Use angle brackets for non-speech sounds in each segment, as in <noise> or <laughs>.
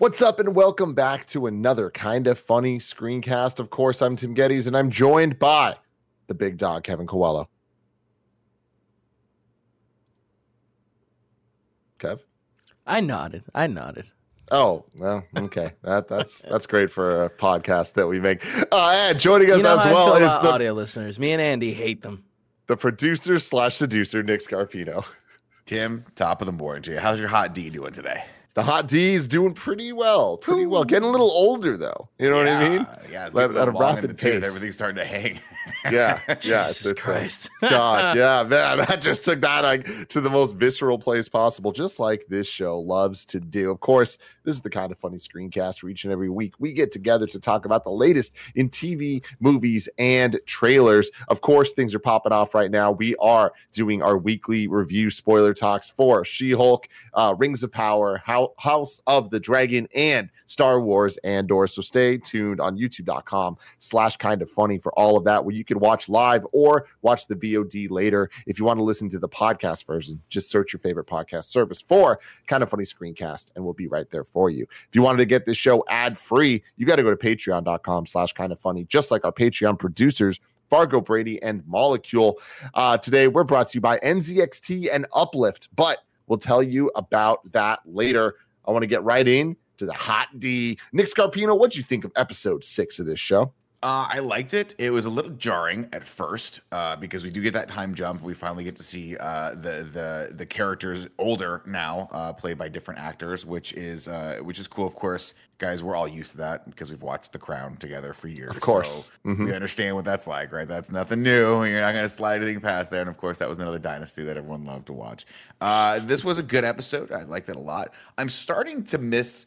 What's up, and welcome back to another kind of funny screencast. Of course, I'm Tim Gettys, and I'm joined by the big dog, Kevin Coelho. Kev? I nodded. I nodded. Oh, well, okay. <laughs> that that's that's great for a podcast that we make. Uh, and joining us you know as well is the, audio listeners. Me and Andy hate them. the producer slash seducer, Nick Scarpino. Tim, top of the morning to you. How's your hot D doing today? The hot D is doing pretty well, pretty well. Getting a little older though. You know what I mean? Yeah, it's At- at a rapid pace. Everything's starting to hang. Yeah, yeah. <laughs> Jesus uh, Christ. God, <laughs> yeah, man, that just took that like, to the most visceral place possible, just like this show loves to do. Of course, this is the kind of funny screencast where each and every week we get together to talk about the latest in TV, movies, and trailers. Of course, things are popping off right now. We are doing our weekly review spoiler talks for She Hulk, uh, Rings of Power, How- House of the Dragon, and Star Wars Andor. So stay tuned on youtube.com slash kind of funny for all of that, where you can watch live or watch the VOD later. If you want to listen to the podcast version, just search your favorite podcast service for kind of funny screencast, and we'll be right there for you. If you wanted to get this show ad free, you got to go to patreon.com slash kind of funny, just like our Patreon producers. Fargo Brady and Molecule. Uh, today, we're brought to you by NZXT and Uplift, but we'll tell you about that later. I want to get right in to the hot D. Nick Scarpino, what do you think of episode six of this show? Uh, I liked it. It was a little jarring at first uh, because we do get that time jump. We finally get to see uh, the the the characters older now, uh, played by different actors, which is uh, which is cool. Of course, guys, we're all used to that because we've watched The Crown together for years. Of course. so Mhm. we understand what that's like, right? That's nothing new. You're not going to slide anything past there. And of course, that was another dynasty that everyone loved to watch. Uh, this was a good episode. I liked it a lot. I'm starting to miss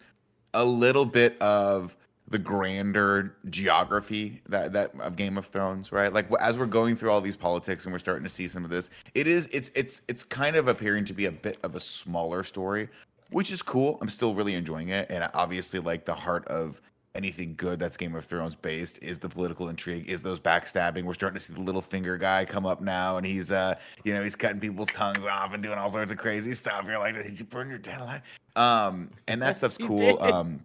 a little bit of the grander geography that that of Game of Thrones, right? Like as we're going through all these politics and we're starting to see some of this, it is it's it's it's kind of appearing to be a bit of a smaller story, which is cool. I'm still really enjoying it, and obviously, like the heart of anything good that's Game of Thrones based is the political intrigue, is those backstabbing. We're starting to see the little finger guy come up now, and he's uh, you know, he's cutting people's tongues off and doing all sorts of crazy stuff. You're like, did you burn your dad alive? Um, and that Yes, stuff's cool. did. Um,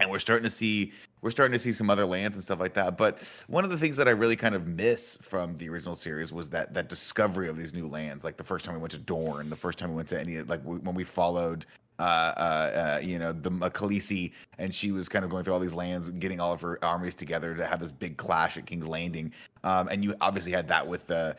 and we're starting to see we're starting to see some other lands and stuff like that. But one of the things that I really kind of miss from the original series was that that discovery of these new lands. Like the first time we went to Dorne, the first time we went to any like we, when we followed. Uh, uh, uh, you know, the uh, Khaleesi, and she was kind of going through all these lands and getting all of her armies together to have this big clash at King's Landing. Um, and you obviously had that with the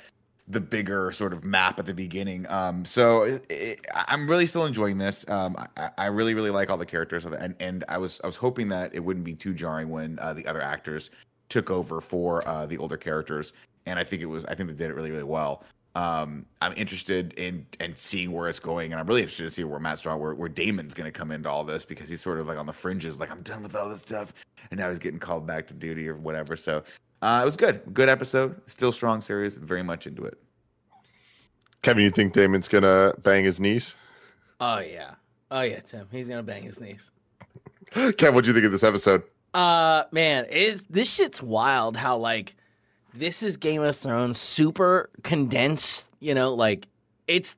the bigger sort of map at the beginning. Um, so it, it, I'm really still enjoying this. Um, I, I really, really like all the characters, and and I was I was hoping that it wouldn't be too jarring when uh, the other actors took over for uh, the older characters, and I think it was I think they did it really, really well. Um, I'm interested in in seeing where it's going, and I'm really interested to see where Matt Strong, where, where Daemon's going to come into all this because he's sort of like on the fringes, like I'm done with all this stuff, and now he's getting called back to duty or whatever. So uh, it was good, good episode, still strong series, very much into it. Kevin, you think Daemon's gonna bang his knees? Oh yeah. Oh yeah, Tim. He's gonna bang his knees. <laughs> Kevin, what'd you think of this episode? Uh man, is this shit's wild how like this is Game of Thrones super condensed, you know, like it's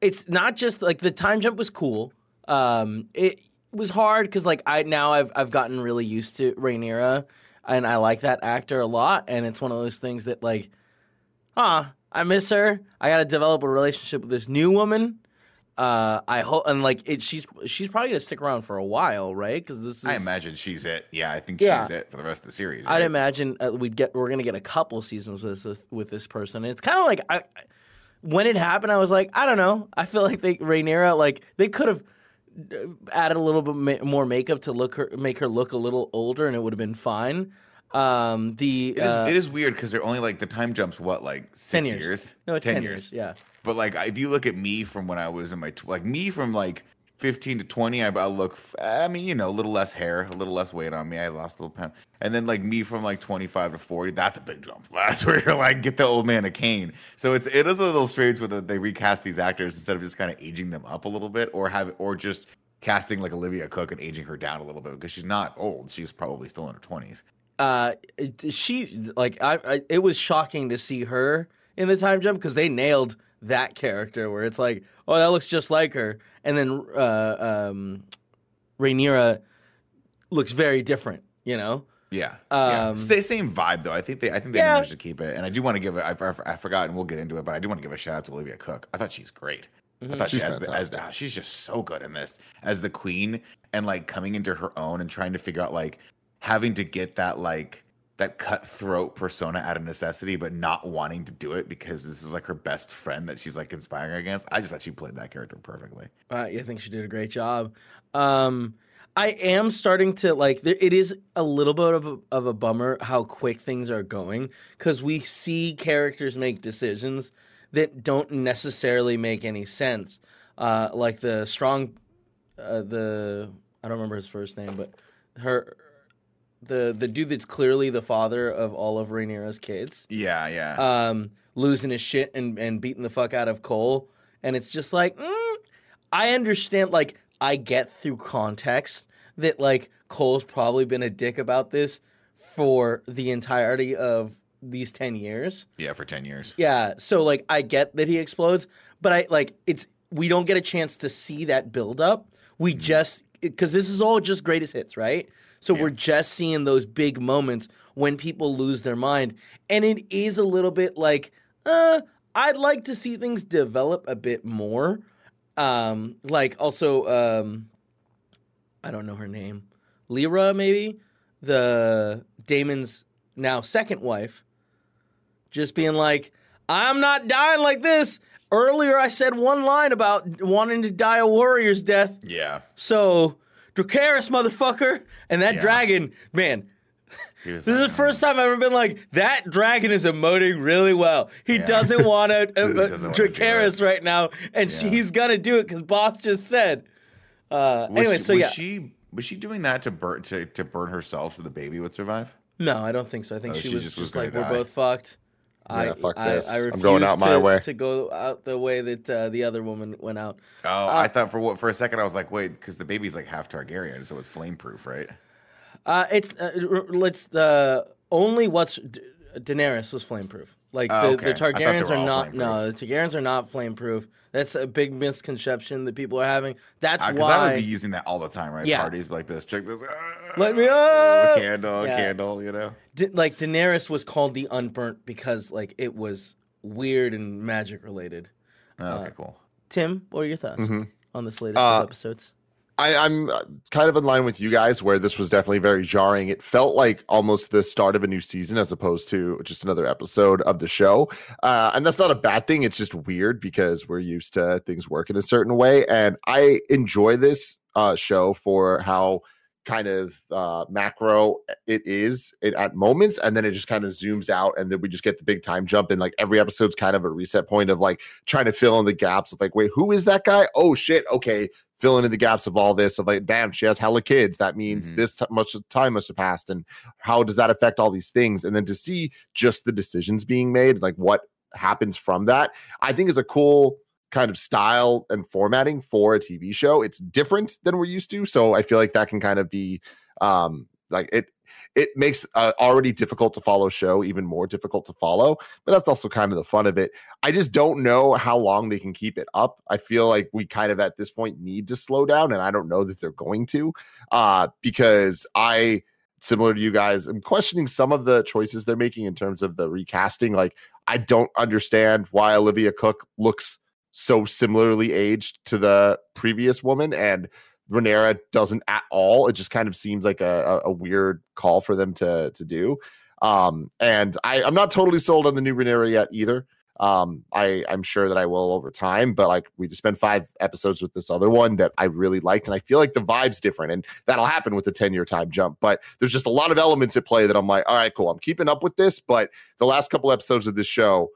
it's not just like the time jump was cool. Um it was hard cuz like I now I've I've gotten really used to Rhaenyra and I like that actor a lot and it's one of those things that like huh, I miss her. I got to develop a relationship with this new woman. Uh, I hope and like it, she's she's probably gonna stick around for a while, right? Because this is I imagine she's it. Yeah, I think Yeah. she's it for the rest of the series. I'd imagine uh, we'd get we're gonna get a couple seasons with this, with this person. And it's kind of like I when it happened, I was like, I don't know. I feel like they Rhaenyra like they could have added a little bit ma- more makeup to look her make her look a little older, and it would have been fine. Um, the It is, uh, it is weird because they're only like the time jumps. What like six 10 years. no, it's ten, years. Yeah. But like, if you look at me from when I was in my tw- like me from like 15 to 20, I, I look. i mean, you know, a little less hair, a little less weight on me. I lost a little pound, and then like me from like 25 to 40, that's a big jump. <laughs> That's where you're like, get the old man a cane. So it's it is a little strange when they recast these actors instead of just kind of aging them up a little bit, or have or just casting like Olivia Cooke and aging her down a little bit because she's not old. She's probably still in her 20s. uh she like I, I it was shocking to see her in the time jump because they nailed that character where it's like oh that looks just like her and then uh um Rhaenyra looks very different you know Yeah. yeah. Um, Sa- same vibe though. I think they I think they Yeah. managed to keep it. And I do want to give it I, I, I forgot and we'll get into it, but I do want to give a shout out to Olivia Cooke. I thought she's great. I thought She's she as the, as the, she's just so good in this as the queen and like coming into her own and trying to figure out like having to get that like that cutthroat persona out of necessity, but not wanting to do it because this is like her best friend that she's like conspiring against. I just thought she played that character perfectly. Uh, I think she did a great job. Um, I am starting to like. There, it is a little bit of a, of a bummer how quick things are going because we see characters make decisions that don't necessarily make any sense. Uh, like the strong, uh, the I don't remember his first name, but her, the the dude that's clearly the father of all of Rhaenyra's kids Yeah, yeah. um, losing his shit and, and beating the fuck out of Cole. And it's just like, mm, I understand, like, I get through context that, like, Cole's probably been a dick about this for the entirety of these 10 years. yeah, for 10 years. Yeah. So, like, I get that he explodes, but I, like, it's, we don't get a chance to see that build up. We just, because this is all just greatest hits, right? So we're just seeing those big moments when people lose their mind. And it is a little bit like, uh, I'd like to see things develop a bit more. Um, like also, um, I don't know her name, Lyra, maybe the Daemon's now second wife, just being like, I'm not dying like this. Earlier, I said one line about wanting to die a warrior's death. Yeah. So, Dracarys, motherfucker, and that Yeah. dragon, man. <laughs> He was This is like, the first time I've ever been like that. Dragon is emoting really well. He Yeah. doesn't want <laughs> to uh, doesn't wanna do Dracarys right now, and Yeah. she's gonna do it because boss just said. Uh, Was anyway, she, so was yeah, she was she doing that to burn to, to burn herself so the baby would survive? no, I don't think so. I think Oh, she, she was just just, was like we're die. both fucked. I, Yeah, fuck I, this. I I'm refuse going out my to, way. to go out the way that uh, the other woman went out. Oh, I thought for what for a second I was like, wait, because the baby's like half Targaryen, so it's flame proof, right? Uh, it's uh, r- let's the only what's D- Daenerys was flameproof. Like Oh, the, okay. The Targaryens were are all not. No, the Targaryens are not flameproof. That's a big misconception that people are having. That's Because I would be using that all the time, right? Yeah. Parties like this, check this. Let me uh, up! Candle, Yeah. candle, you know. Da- like Daenerys was called the unburnt because like it was weird and magic related. Oh, Uh, okay, cool. Tim, what are your thoughts on this latest Uh, episodes? I, I'm uh, kind of in line with you guys where this was definitely very jarring. It felt like almost the start of a new season as opposed to just another episode of the show. Uh, and that's not a bad thing. It's just weird because we're used to things working a certain way. And I enjoy this uh, show for how kind of uh, macro it is at moments. And then it just kind of zooms out and then we just get the big time jump. And like every episode's kind of a reset point of like trying to fill in the gaps of like, wait, who is that guy? Oh shit. Okay filling in the gaps of all this of like, damn, she has hella kids. That means Mhm. this t- much time must have passed. And how does that affect all these things? And then to see just the decisions being made, like what happens from that, I think is a cool kind of style and formatting for a TV show. It's different than we're used to. So I feel like that can kind of be um like it it makes a already difficult to follow show even more difficult to follow but that's also kind of the fun of it I just don't know how long they can keep it up. I feel like we kind of at this point need to slow down, and I don't know that they're going to, uh, because I, similar to you guys, i'm questioning some of the choices they're making in terms of the recasting. Like, I don't understand why Olivia Cooke looks so similarly aged to the previous woman, and Rhaenyra doesn't at all. It just kind of seems like a, a, a weird call for them to to do. Um, and I, I'm not totally sold on the new Rhaenyra yet either. Um, I I'm sure that I will over time, but like we just spent five episodes with this other one that I really liked, and I feel like the vibe's different, and that'll happen with the ten year time jump. But there's just a lot of elements at play that I'm like, all right, cool, I'm keeping up with this. But the last couple episodes of this show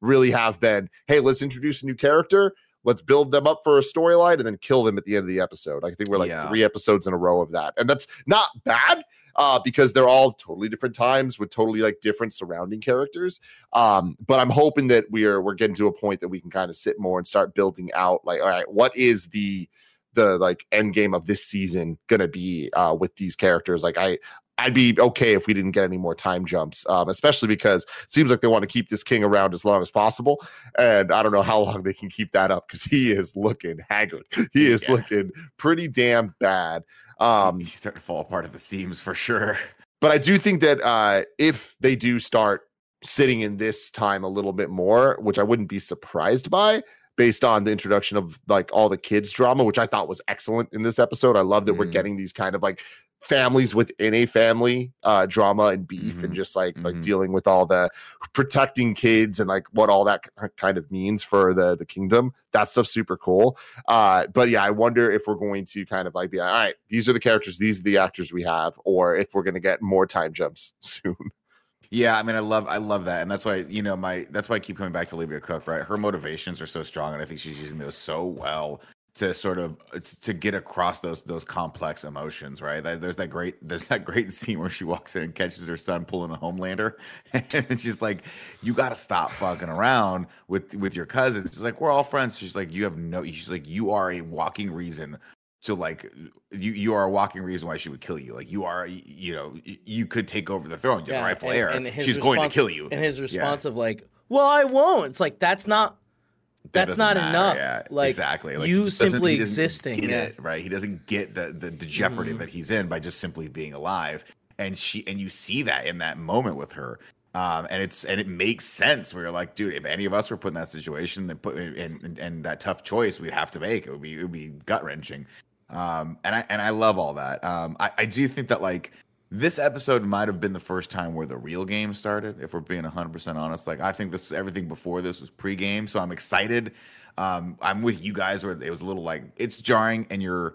really have been, hey, let's introduce a new character. Let's build them up for a storyline and then kill them at the end of the episode. I think we're like Yeah. three episodes in a row of that. And that's not bad uh, because they're all totally different times with totally like different surrounding characters. Um, but I'm hoping that we're we're getting to a point that we can kind of sit more and start building out like, all right, what is the the like end game of this season gonna be uh with these characters? Like I I'd be okay if we didn't get any more time jumps, um, especially because it seems like they want to keep this king around as long as possible. And I don't know how long they can keep that up because he is looking haggard. He is Yeah. looking pretty damn bad. Um, He's starting to fall apart at the seams for sure. but I do think that uh, if they do start sitting in this time a little bit more, which I wouldn't be surprised by, based on the introduction of like all the kids drama, which I thought was excellent in this episode. I love that we're Mm. getting these kind of like families within a family uh drama and beef and Mhm. just like like Mhm. dealing with all the protecting kids and like what all that kind of means for the the kingdom that stuff's super cool uh but yeah i wonder if we're going to kind of like be like, all right these are the characters these are the actors we have or if we're going to get more time jumps <laughs> soon Yeah, I mean, I love, I love that, and that's why you know my that's why I keep coming back to Olivia Cooke. Right, her motivations are so strong, and I think she's using those so well to sort of to get across those those complex emotions. Right, there's that great there's that great <laughs> scene where she walks in and catches her son pulling a Homelander, <laughs> and she's like, "You got to stop fucking around with with your cousins." She's like, "We're all friends." She's like, "You have no." She's like, "You are a walking reason." to like you you are a walking reason why she would kill you like you are you know you could take over the throne you're the rightful heir his she's going to kill you And his Yeah. response of like, "Well, I won't." It's like that's not That that's doesn't matter, enough. yeah, Like, exactly like you he just doesn't- simply existing, get yeah. it, right he doesn't get the the, the jeopardy Mhm. that he's in by just simply being alive and she and you see that in that moment with her um and it's and it makes sense where you're like dude if any of us were put in that situation that put in and, and that tough choice we'd have to make it would be it would be gut wrenching um and i and i love all that um i, I do think that like this episode might have been the first time where the real game started if we're being 100% honest like i think this everything before this was pre-game so i'm excited um i'm with you guys where it was a little like it's jarring and you're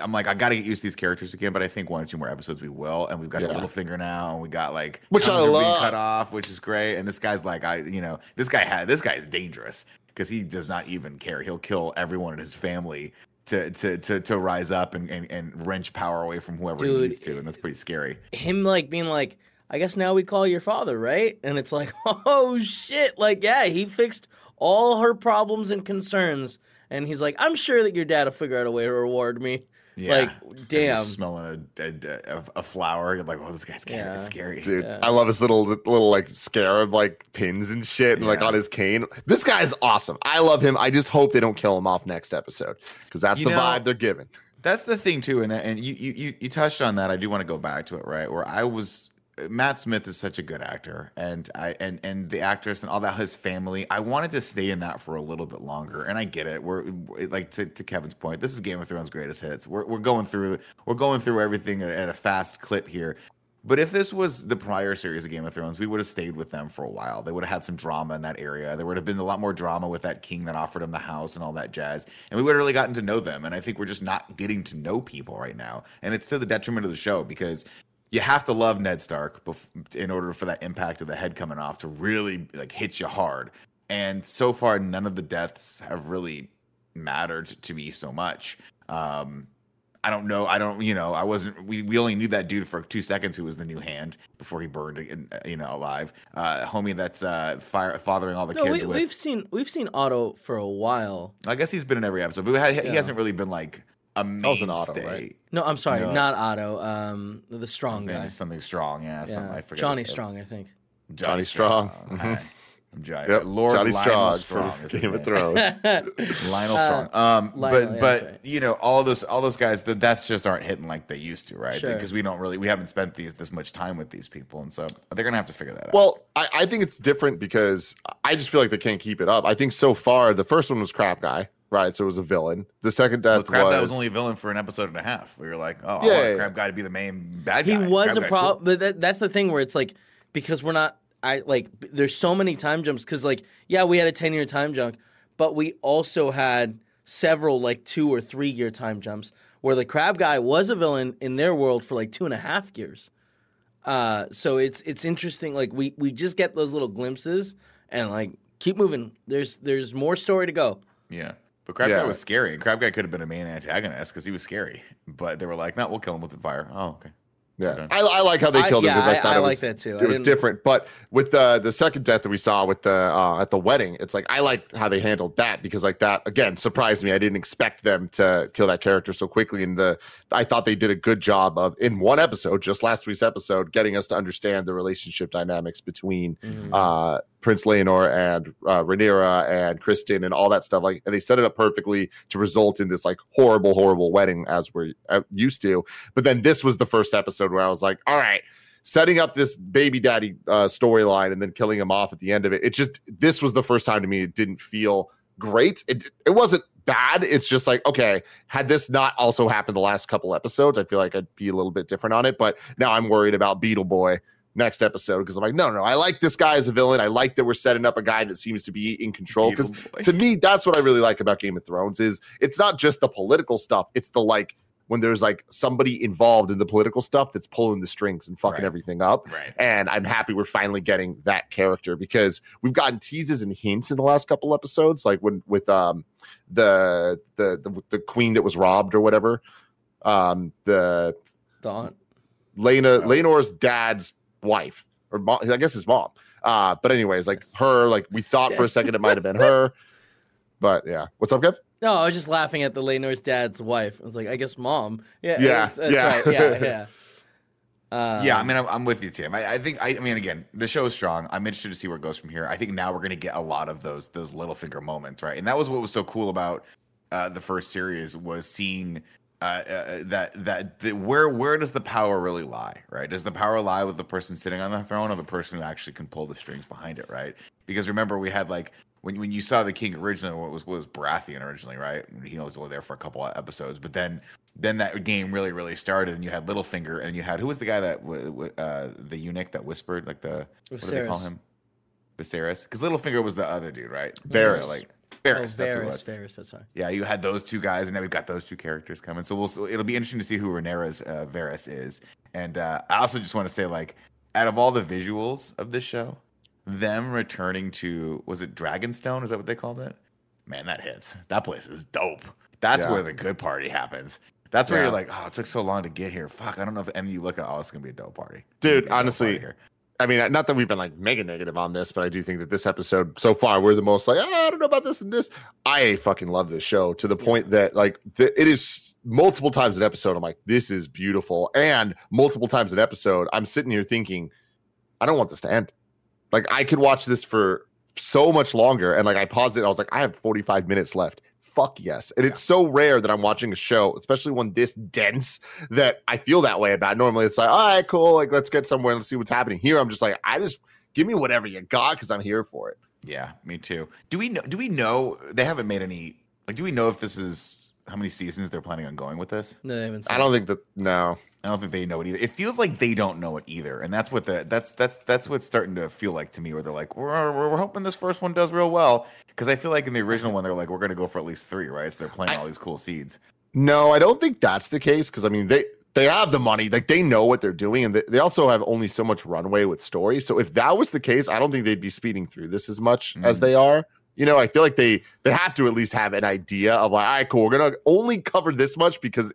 I'm like, I got to get used to these characters again, but I think one or two more episodes we will. And we've got Yeah. a little finger now, and we got like Which I tongues are being love. cut off, which is great. And this guy's like, I, you know, this guy had this guy is dangerous because he does not even care. He'll kill everyone in his family to to to to rise up and and, and wrench power away from whoever he needs to, and that's pretty scary. him like being like, I guess now we call your father, right? And it's like, <laughs> oh shit, like yeah, he fixed all her problems and concerns, and he's like, I'm sure that your dad will figure out a way to reward me. Like, damn. smelling a, a, a, a flower. You're like, oh, this guy's scary. Yeah. It's scary. dude Yeah. i love his little little like scarab like pins and shit and like on his cane this guy's awesome i love him i just hope they don't kill him off next episode because that's You the know- vibe they're giving That's the thing too, and and you you you- you touched on that. I do want to go back to it, right? Where I was, Matt Smith is such a good actor, and I and and the actress and all that his family. I wanted to stay in that for a little bit longer, and I get it. We're like to, to Kevin's point. This is Game of Thrones greatest hits. We're we're going through we're going through everything at, a fast clip here. But if this was the prior series of Game of Thrones, we would have stayed with them for a while. They would have had some drama in that area. There would have been a lot more drama with that king that offered him the house and all that jazz. And we would have really gotten to know them. And I think we're just not getting to know people right now. And it's to the detriment of the show because you have to love Ned Stark bef- in order for that impact of the head coming off to really like hit you hard. And so far, none of the deaths have really mattered to me so much. Um, I don't know. I don't, you know, I wasn't, we, we only knew that dude for two seconds who was the new hand before he burned, in- you know, alive. Uh, homie that's uh, fire, fathering all the No, kids we, with. we've seen we've seen Otto for a while. I guess he's been in every episode, but we had, he hasn't really been like a mainstay. was an Otto, right? No, I'm sorry, No. not Otto. Um, the strong guy. Something strong, yeah. Something, I forget. Johnny Strong, I think. Johnny Strong. Hi. Mhm. I'm Johnny. Yep, Lord Johnny Lionel Strong, Strong from Game of. Thrones. <laughs> Lionel Uh, Strong. Um, Lionel, but yeah, but right. you know all those all those guys the deaths just aren't hitting like they used to, right? Sure. Because we don't really we haven't spent these this much time with these people, and so they're gonna have to figure that out. Well, I, I think it's different because I just feel like they can't keep it up. I think so far the first one was Crap Guy, right? So it was a villain. The second Well, death Crab was, Guy was only a villain for an episode and a half. We were like, oh, I Yeah, want yeah, Crab Guy to be the main bad guy. he was Crab a problem, cool. but that, that's the thing where it's like because we're not I like there's so many time jumps because like yeah we had a ten year time jump, but we also had several like two or three year time jumps where the crab guy was a villain in their world for like two and a half years. Uh, so it's it's interesting. Like we we just get those little glimpses and like keep moving. There's there's more story to go. Yeah. But Crab Yeah. Guy was scary, and Crab Guy could have been a main antagonist because he was scary. But they were like, "No, we'll kill him with the fire." Oh, okay. Yeah, I, I like how they I- killed him because I, I- thought I it like was that too. I It was different, but with the the second death that we saw with the uh, at the wedding, it's like I liked how they handled that because like that again surprised me. I didn't expect them to kill that character so quickly, and the I thought they did a good job of in one episode, just last week's episode, getting us to understand the relationship dynamics between Mm-hmm. uh, Prince Laenor and uh, Rhaenyra and Criston and all that stuff. Like, and they set it up perfectly to result in this like horrible, horrible wedding as we're uh, used to. But then this was the first episode where I was like, all right, setting up this baby daddy uh, storyline and then killing him off at the end of it. It just this was the first time to me it didn't feel great. It it wasn't bad. It's just like okay, had this not also happened the last couple episodes, I feel like I'd be a little bit different on it. But now I'm worried about Beetle Boy next episode because I'm like, no, no, I like this guy as a villain. I like that we're setting up a guy that seems to be in control because to me that's what i really like about game of thrones is it's not just the political stuff it's the like when there's like somebody involved in the political stuff that's pulling the strings and fucking Right. everything up Right. and i'm happy we're finally getting that character because we've gotten teases and hints in the last couple episodes like when with um the the the, the queen that was robbed or whatever um the Dawn. Lena Oh. Laenor's dad's wife, or mom, I guess his mom. Uh, but anyways, like her, like we thought for a second it might have been her, <laughs> but yeah. What's up, Kev? No, I was just laughing at the Laenor's dad's wife. I was like, I guess mom. Yeah, Yeah, that's, that's yeah. right. Yeah, <laughs> yeah. Um, yeah, I mean, I'm, I'm with you, Tim. I, I think, I, I mean, again, the show is strong. I'm interested to see where it goes from here. I think now we're going to get a lot of those those Littlefinger moments, right? And that was what was so cool about uh, the first series was seeing uh, uh, that that the, where where does the power really lie, right? Does the power lie with the person sitting on the throne or the person who actually can pull the strings behind it, right? Because remember, we had like when when you saw the king originally, what was what was Baratheon originally, right? He was only there for a couple of episodes, but then then that game really really started, and you had Littlefinger, and you had who was the guy that uh, the eunuch that whispered like the what do they call Viserys. him? Viserys, because Littlefinger was the other dude, right? Varys. like Oh, Varys. that's who it was. Varys, Varys, that's right. Yeah, you had those two guys, and now we've got those two characters coming. So we'll so it'll be interesting to see who Rhaenyra's uh, Varys is. And uh, I also just want to say, like, out of all the visuals of this show, them returning to was it Dragonstone? Is that what they called it? Man, that hits. That place is dope. That's Yeah. where the good party happens. That's where Yeah. you're like, oh, it took so long to get here. Fuck, I don't know if and you look at oh, it's gonna be a dope party, Dude, It's gonna be a dope honestly, party here. I mean, not that we've been like mega negative on this, but I do think that this episode so far we're the most like, "Ah, I don't know about this and this. I fucking love this show to the point that like the, it is multiple times an episode. I'm like, this is beautiful, and multiple times an episode, I'm sitting here thinking, I don't want this to end. Like I could watch this for so much longer, and like I paused it, I was like, I have 45 minutes left. Fuck yes. And it's so rare that I'm watching a show, especially one this dense, that I feel that way about. Normally it's like, all right, cool. Like, let's get somewhere and let's see what's happening. Here, I'm just like, I just give me whatever you got because I'm here for it. Yeah, me too. Do we know? Do we know they haven't made any? Like, do we know if this is how many seasons they're planning on going with this? No, they haven't. I don't think that, no. I don't think they know it either. It feels like they don't know it either, and that's what the that's that's that's what's starting to feel like to me. Where they're like, we're we're, we're hoping this first one does real well, because I feel like in the original one they're like, we're going to go for at least three, right? So they're planting all these cool seeds. No, I don't think that's the case because I mean they they have the money, like they know what they're doing, and they, they also have only so much runway with story. So if that was the case, I don't think they'd be speeding through this as much as Mm. they are. You know, I feel like they they have to at least have an idea of like, all right, cool, we're gonna only cover this much because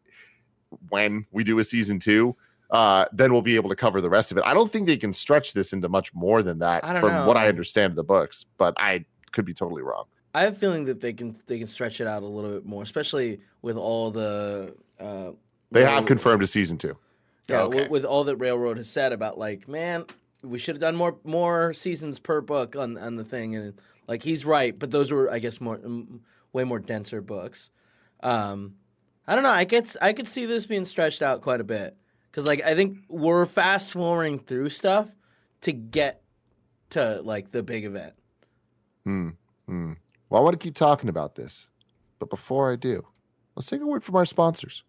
when we do a season two, uh, then we'll be able to cover the rest of it. I don't think they can stretch this into much more than that from know. what I understand of the books, but I could be totally wrong. I have a feeling that they can they can stretch it out a little bit more, especially with all the. Uh, They have confirmed a season two. Yeah, Okay. with, with all that Railroad has said about like, man, we should have done more more seasons per book on on the thing, and like he's right, but those were I guess more way more denser books. Um, I don't know. I could I could see this being stretched out quite a bit because like I think we're fast forwarding through stuff to get to like the big event. Hmm. Hmm. Well, I want to keep talking about this, but before I do, let's take a word from our sponsors.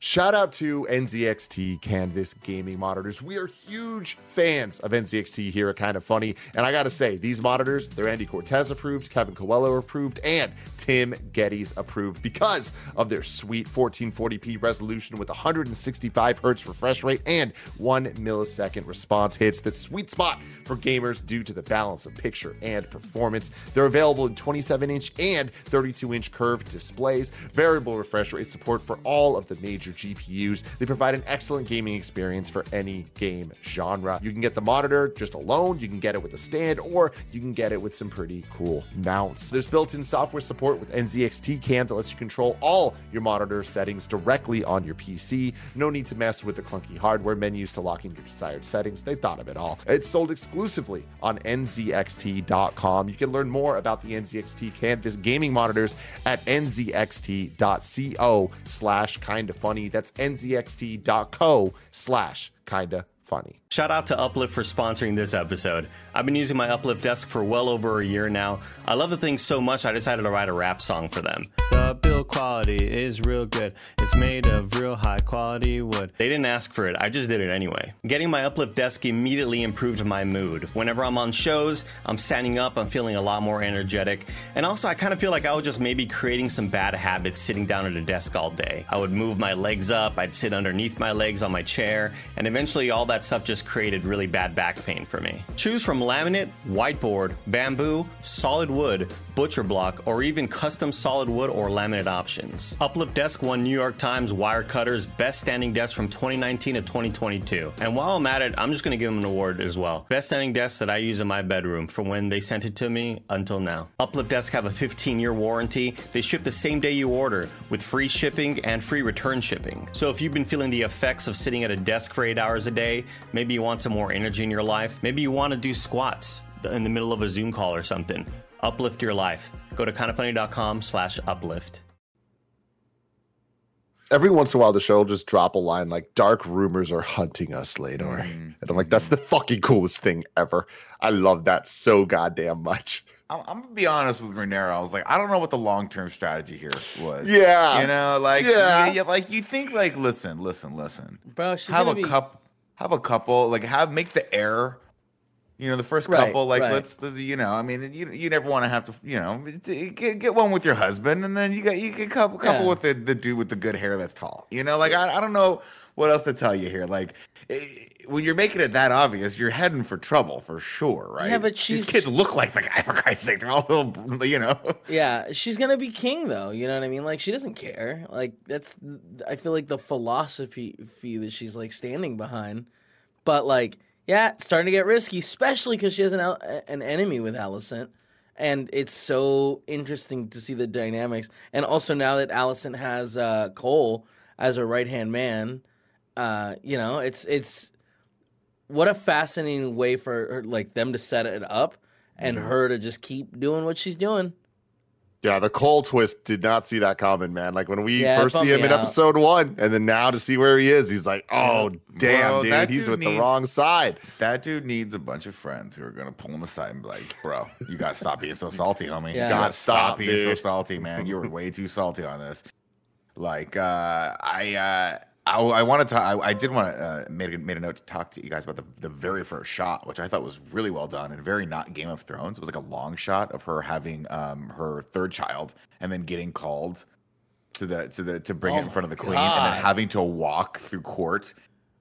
Shout out to NZXT Canvas gaming monitors. We are huge fans of NZXT here at Kind of Funny. And I got to say, these monitors, they're Andy Cortez approved, Kevin Coelho approved, and Tim Gettys approved because of their sweet 1440p resolution with 165 hertz refresh rate and one millisecond response hits. That sweet spot for gamers due to the balance of picture and performance. They're available in 27 inch and 32 inch curved displays, variable refresh rate support for all of the major GPUs. They provide an excellent gaming experience for any game genre. You can get the monitor just alone, you can get it with a stand, or you can get it with some pretty cool mounts. There's built in software support with NZXT Cam that lets you control all your monitor settings directly on your PC. No need to mess with the clunky hardware menus to lock in your desired settings. They thought of it all. It's sold exclusively on NZXT.com. You can learn more about the NZXT Canvas gaming monitors at NZXT.co slash kinda funny. That's NZXT.co slash kinda funny. Shout out to Uplift for sponsoring this episode. I've been using my Uplift desk for well over a year now. I love the thing so much I decided to write a rap song for them. The build quality is real good. It's made of real high quality wood. They didn't ask for it, I just did it anyway. Getting my Uplift desk immediately improved my mood. Whenever I'm on shows, I'm standing up, I'm feeling a lot more energetic. And also, I kind of feel like I was just maybe creating some bad habits sitting down at a desk all day. I would move my legs up, I'd sit underneath my legs on my chair, and eventually all that stuff just created really bad back pain for me. Choose from laminate, whiteboard, bamboo, solid wood, butcher block, or even custom solid wood or laminate options. Uplift Desk won New York Times Wirecutter's Best Standing Desk from 2019 to 2022. And while I'm at it, I'm just going to give them an award as well. Best standing desk that I use in my bedroom from when they sent it to me until now. Uplift Desk have a 15 year warranty. They ship the same day you order with free shipping and free return shipping. So if you've been feeling the effects of sitting at a desk for eight hours a day, maybe you want some more energy in your life, maybe you want to do squats in the middle of a Zoom call or something. Uplift your life. Go to kindoffunny.com slash uplift. Every once in a while, the show will just drop a line like "Dark rumors are hunting us, Lador," Mm. and I'm like, "That's the fucking coolest thing ever." I love that so goddamn much. I'm, I'm gonna be honest with Rhaenyra. I was like, I don't know what the long term strategy here was. Yeah. you know, like Yeah. yeah, yeah, like you think, like listen, listen, listen. Bro, she's have a be- cup, have a couple, like have make the air. You know, the first Right, couple, like right. let's, you know, I mean, you you never want to have to, you know, get, get one with your husband, and then you got you get couple couple Yeah. with the, the dude with the good hair that's tall. You know, like I, I don't know what else to tell you here. Like eh, when you're making it that obvious, you're heading for trouble for sure, right? Yeah, but these she's- kids look like the guy for Christ's sake. They're all little, you know. <laughs> Yeah, she's gonna be king though. You know what I mean? Like she doesn't care. Like that's I feel like the philosophy fee that she's like standing behind. But like, yeah, it's starting to get risky, especially because she has an an enemy with Alicent, and it's so interesting to see the dynamics. And also now that Alicent has uh, Cole as her right hand man, uh, you know, it's it's what a fascinating way for her, like them to set it up and Mm-hmm. her to just keep doing what she's doing. Yeah, the Cole twist did not see that coming, man. Like when we Yeah, first see him in out. episode one, and then now to see where he is, he's like, "Oh, damn, Bro, dude, that he's dude with the wrong side." That dude needs a bunch of friends who are gonna pull him aside and be like, "Bro, you gotta stop being so salty, homie. Yeah. You gotta stop, Stop, being so salty, man. You were way too salty on this." Like, uh, I, uh, I, I wanted to, I, I did want to uh, made a, made a note to talk to you guys about the, the very first shot, which I thought was really well done and very not Game of Thrones. It was like a long shot of her having um her third child and then getting called to the to the to bring Oh it in front of the queen and then having to walk through court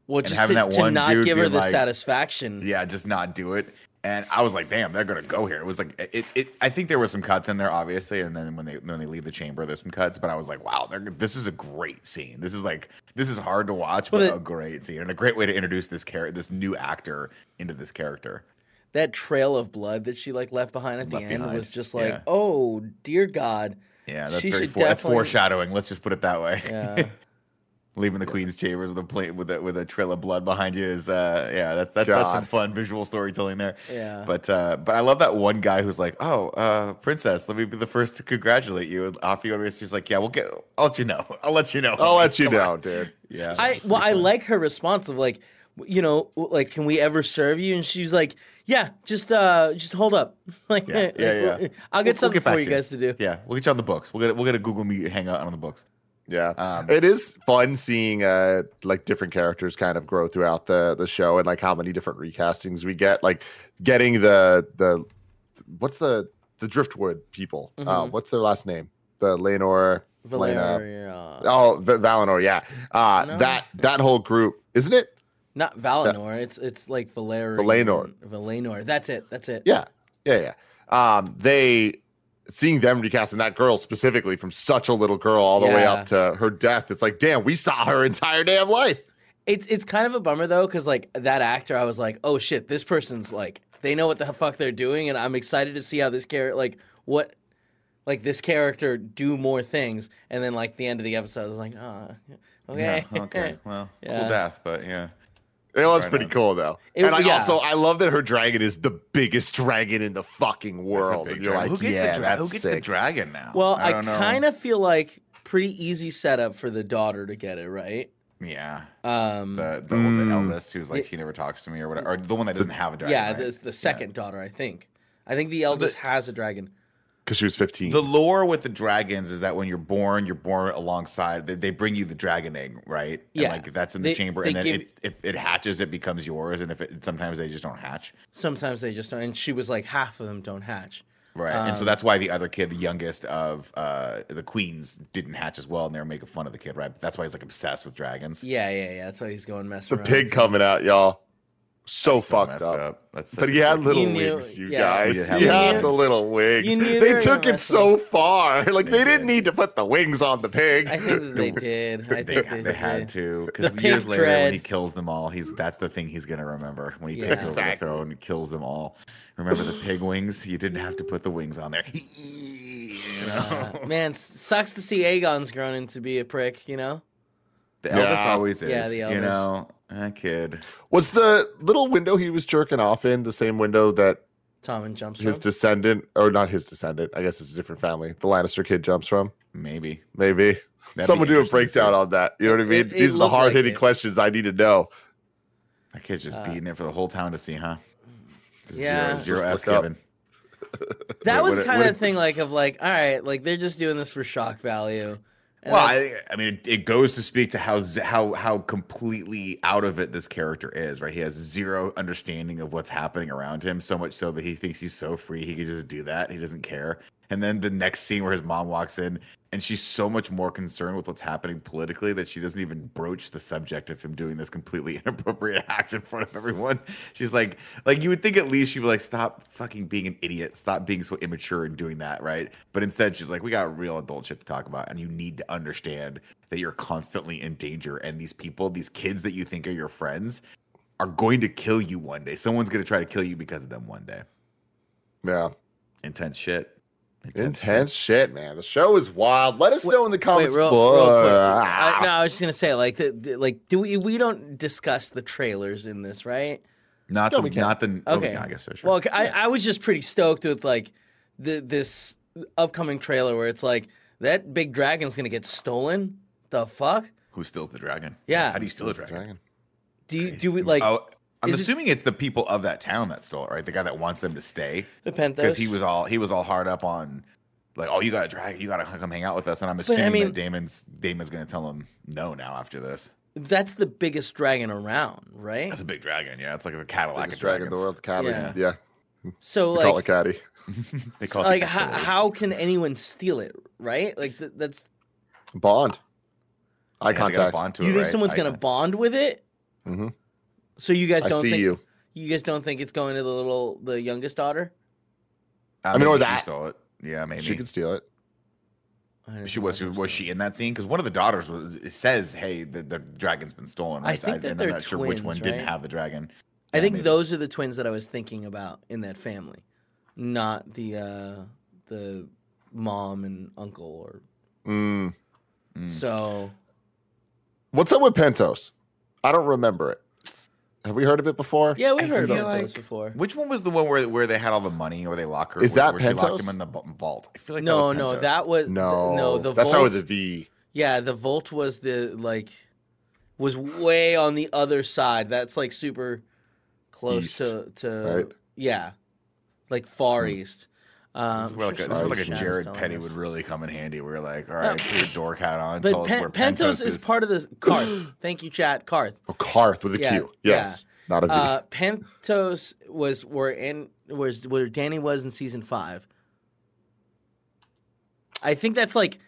Well, just having to, that to one not give her the like- satisfaction. yeah, just not do it. And I was like, damn, they're gonna go here. It was like it, it I think there were some cuts in there, obviously, and then when they when they leave the chamber, there's some cuts. But I was like, wow, they're, this is a great scene. This is like this is hard to watch, but the- a great scene and a great way to introduce this character, this new actor into this character. That trail of blood that she like left behind at Left the end behind, was just like, yeah. oh dear God. Yeah, that's She very for, that's foreshadowing. Let's just put it that way. Yeah. Leaving the queen's chambers with a plate with a with a trail of blood behind you is uh yeah that's that's, that's some fun visual storytelling there. Yeah. But uh but I love that one guy who's like, oh uh princess, let me be the first to congratulate you. And off you go. She's like, yeah, we'll get. I'll let you know. <laughs> I'll let you know. I'll let you <laughs> Come know, on. dude. Yeah. I well, I like her response of like, you know, like, can we ever serve you? And she's like, yeah, just uh, just hold up. <laughs> like, Yeah, yeah, yeah. I'll We'll- get we'll something for you guys to do. Yeah, we'll get you on the books. We'll get we'll get a Google Meet hangout on the books. Yeah, Um, it is fun seeing uh like different characters kind of grow throughout the the show and like how many different recastings we get. Like getting the the what's the the Driftwood people? Uh, Mhm. what's their last name? The Lenore. Lena- Oh, v- Valinor. Yeah, uh, No. that that whole group, isn't it? Not Valinor. It's it's like Valerian. Valenor. Valenor. That's it. That's it. Yeah, yeah, yeah. Um, they seeing them recasting that girl specifically from such a little girl all the way up to her death. It's like, damn, we saw her entire damn life. It's it's kind of a bummer though, because like that actor, I was like, oh shit, this person's like they know what the fuck they're doing, and I'm excited to see how this character like what like this character do more things, and then like the end of the episode, I was like, oh, okay, Yeah, okay. <laughs> Well, Yeah. cool death, but yeah. It was Right pretty on. cool though, It- and I yeah. also I love that her dragon is the biggest dragon in the fucking world, and you're dragon. like, who gets, yeah, the, dra- that's who gets the dragon now? Well, I, don't kind of feel like pretty easy setup for the daughter to get it right. yeah. Um, The the, one the Mm. eldest who's like he never talks to me or whatever, or the one that doesn't have a dragon. yeah, right? the the second daughter, I think. I think the eldest has a dragon. Because she was 15. The lore with the dragons is that when you're born, you're born alongside. They, they bring you the dragon egg, right? And, Yeah. like that's in the They- chamber, they and then give- it, if it hatches, it becomes yours. And if it sometimes they just don't hatch, Sometimes they just don't. And she was like, half of them don't hatch. right? and so Um, that's why the other kid, the youngest of uh, the queens, didn't hatch as well, and they were making fun of the kid, right? That's why he's like obsessed with dragons. Yeah, yeah, yeah. That's why he's going mess with the messing around. pig coming out, y'all. So That's fucked messed up. That's But he had dick. little You knew- wings, you yeah. guys. He He had had, the little wigs. They they took it so far. <laughs> Like they, They didn't did. need to put the wings on the pig. I think they did. I They, think they, they had did. to The because years later when he kills them all, he's that's the thing he's gonna remember when he Yeah. takes over Exactly. the throne and kills them all. Remember the pig wings? You didn't have to put the wings on there. <laughs> you know, Uh, man, sucks to see Aegon's grown into be a prick. You know. the eldest always is. Yeah, the You know, that kid. Was the little window he was jerking off in the same window that Tom and jumps his from. descendant, or not his descendant? I guess it's a different family. The Lannister kid jumps from. Maybe Maybe That'd someone do a interesting to see. breakdown on that. You know what I mean? it- it These are the hard hitting it. questions I need to know. that kid's just Uh, beating it for the whole town to see, huh? Yeah. zero, zero Just F's look up. given. that was kind what- of thing like of like, all right, like they're just doing this for shock value. And Well, I, I mean, it, it goes to speak to how how how completely out of it this character is. Right, he has zero understanding of what's happening around him. So much so that he thinks he's so free he can just do that. He doesn't care. And then the next scene where his mom walks in and she's so much more concerned with what's happening politically that she doesn't even broach the subject of him doing this completely <laughs> inappropriate act in front of everyone. She's like, like you would think at least she'd be like, stop fucking being an idiot, stop being so immature and doing that, right? But instead, she's like, we got real adult shit to talk about, and you need to understand that you're constantly in danger, and these people, these kids that you think are your friends, are going to kill you one day. Someone's going to try to kill you because of them one day. Yeah. Intense shit. Intense shit, man. The show is wild. Let us know in the Wait, comments. real, below. real quick. Ah. I, no, I was just gonna say, like, the, the- like, do we we don't discuss the trailers in this, right? Not No, the, we can't. not the. oh, Okay. yeah, I guess so. Sure. Well, I, I was just pretty stoked with like the this upcoming trailer where it's like that big dragon's gonna get stolen. The fuck? Who steals the dragon? Yeah. How do you steal a dragon? Dragon. Do you, do we like oh, I'm is it- assuming it's the people of that town that stole it, right? The guy that wants them to stay. the penthouse because he was all he was all hard up on like oh you got a dragon you got to come hang out with us and i'm I assuming mean- that daemon's daemon's gonna tell him no now after this That's the biggest dragon around, right? that's a big dragon yeah it's like a cadillac Biggest of dragon in dragons the world, Caddy. Yeah. Yeah. So like call it Caddy. <laughs> they call it like how, how can anyone steal it, right? Like th- that's Bond. Eye Yeah, they gotta contact. bond to you it, think right? someone's I- gonna bond with it? hmm So you guys don't see think you. you guys don't think it's going to the little the youngest daughter? I I mean, or maybe she that. stole it yeah maybe She could steal it. She was if I'm was she in that scene because one of the daughters was it says hey the, the dragon's been stolen I right? think that and they're i'm not sure which twins, one didn't have the dragon I Yeah, think maybe. those are the twins that I was thinking about in that family, not the uh, the mom and uncle. Or Mm. Mm. so What's up with Pentos? I don't remember it. Have we heard of it before? yeah, we've I heard feel about those like- before. which one was the one where where they had all the money or they lock her Is where, that where she locked him in the vault i feel like No, that was no, that was No, no. The that's Volt, not with the V. yeah, the vault was the like was way on the other side. That's like super close East, to to right? yeah, like far Hmm. east. Um, like, a, this is where like a Jared Petty would really come in handy. We're like, all right, put your dork hat on. tell But us Pen- where Pentos is part of the <gasps> Qarth. Thank you, chat. Qarth. Oh, Qarth with a Q. Yeah, Yes. Not a V. Uh, Pentos was where in was where Danny was in season five. I think that's like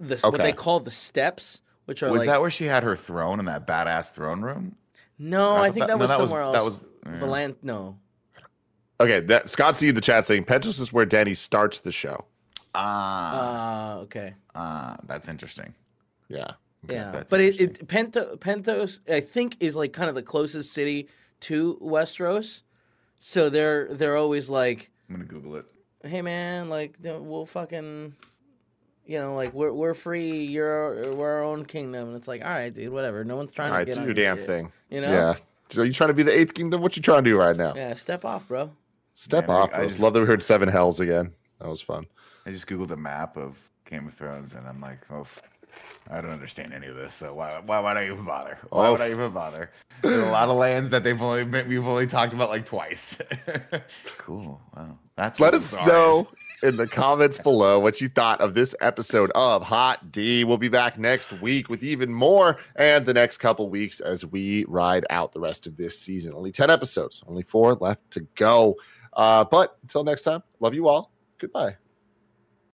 the what they call the steps, which are Was like that where she had her throne in that badass throne room? no, I I, think that- that, no, was that was- somewhere else. that was- yeah. Valant. No, okay, that Scott C in the chat saying Pentos is where Danny starts the show. Ah, uh, okay, ah, that's interesting. Yeah. yeah, that's but it, it Pento, Pentos I think is like kind of the closest city to Westeros, so they're they're always like I'm gonna Google it. hey man, like we'll fucking, you know, like we're we're free. You're we're our own kingdom, and it's like, all right, dude, whatever. No one's trying All to right, get do on your your damn shit, thing. You know? Yeah. So you trying to be the eighth kingdom? What you trying to do right now? Yeah, step off, bro. Step Man, I- off. I I, just- love that we heard Seven Hells again. That was fun. I just googled a map of Game of Thrones, and I'm like, oh, I don't understand any of this. So why why would I even bother? Why Oh, would I even bother? There's a lot of lands that they've only we've only talked about like twice. <laughs> cool. Wow. That's Let us know is. in the comments below what you thought of this episode of Hot D. We'll be back next week with even more and the next couple weeks as we ride out the rest of this season. Only 10 episodes, only four left to go. Uh, but until next time, love you all. Goodbye.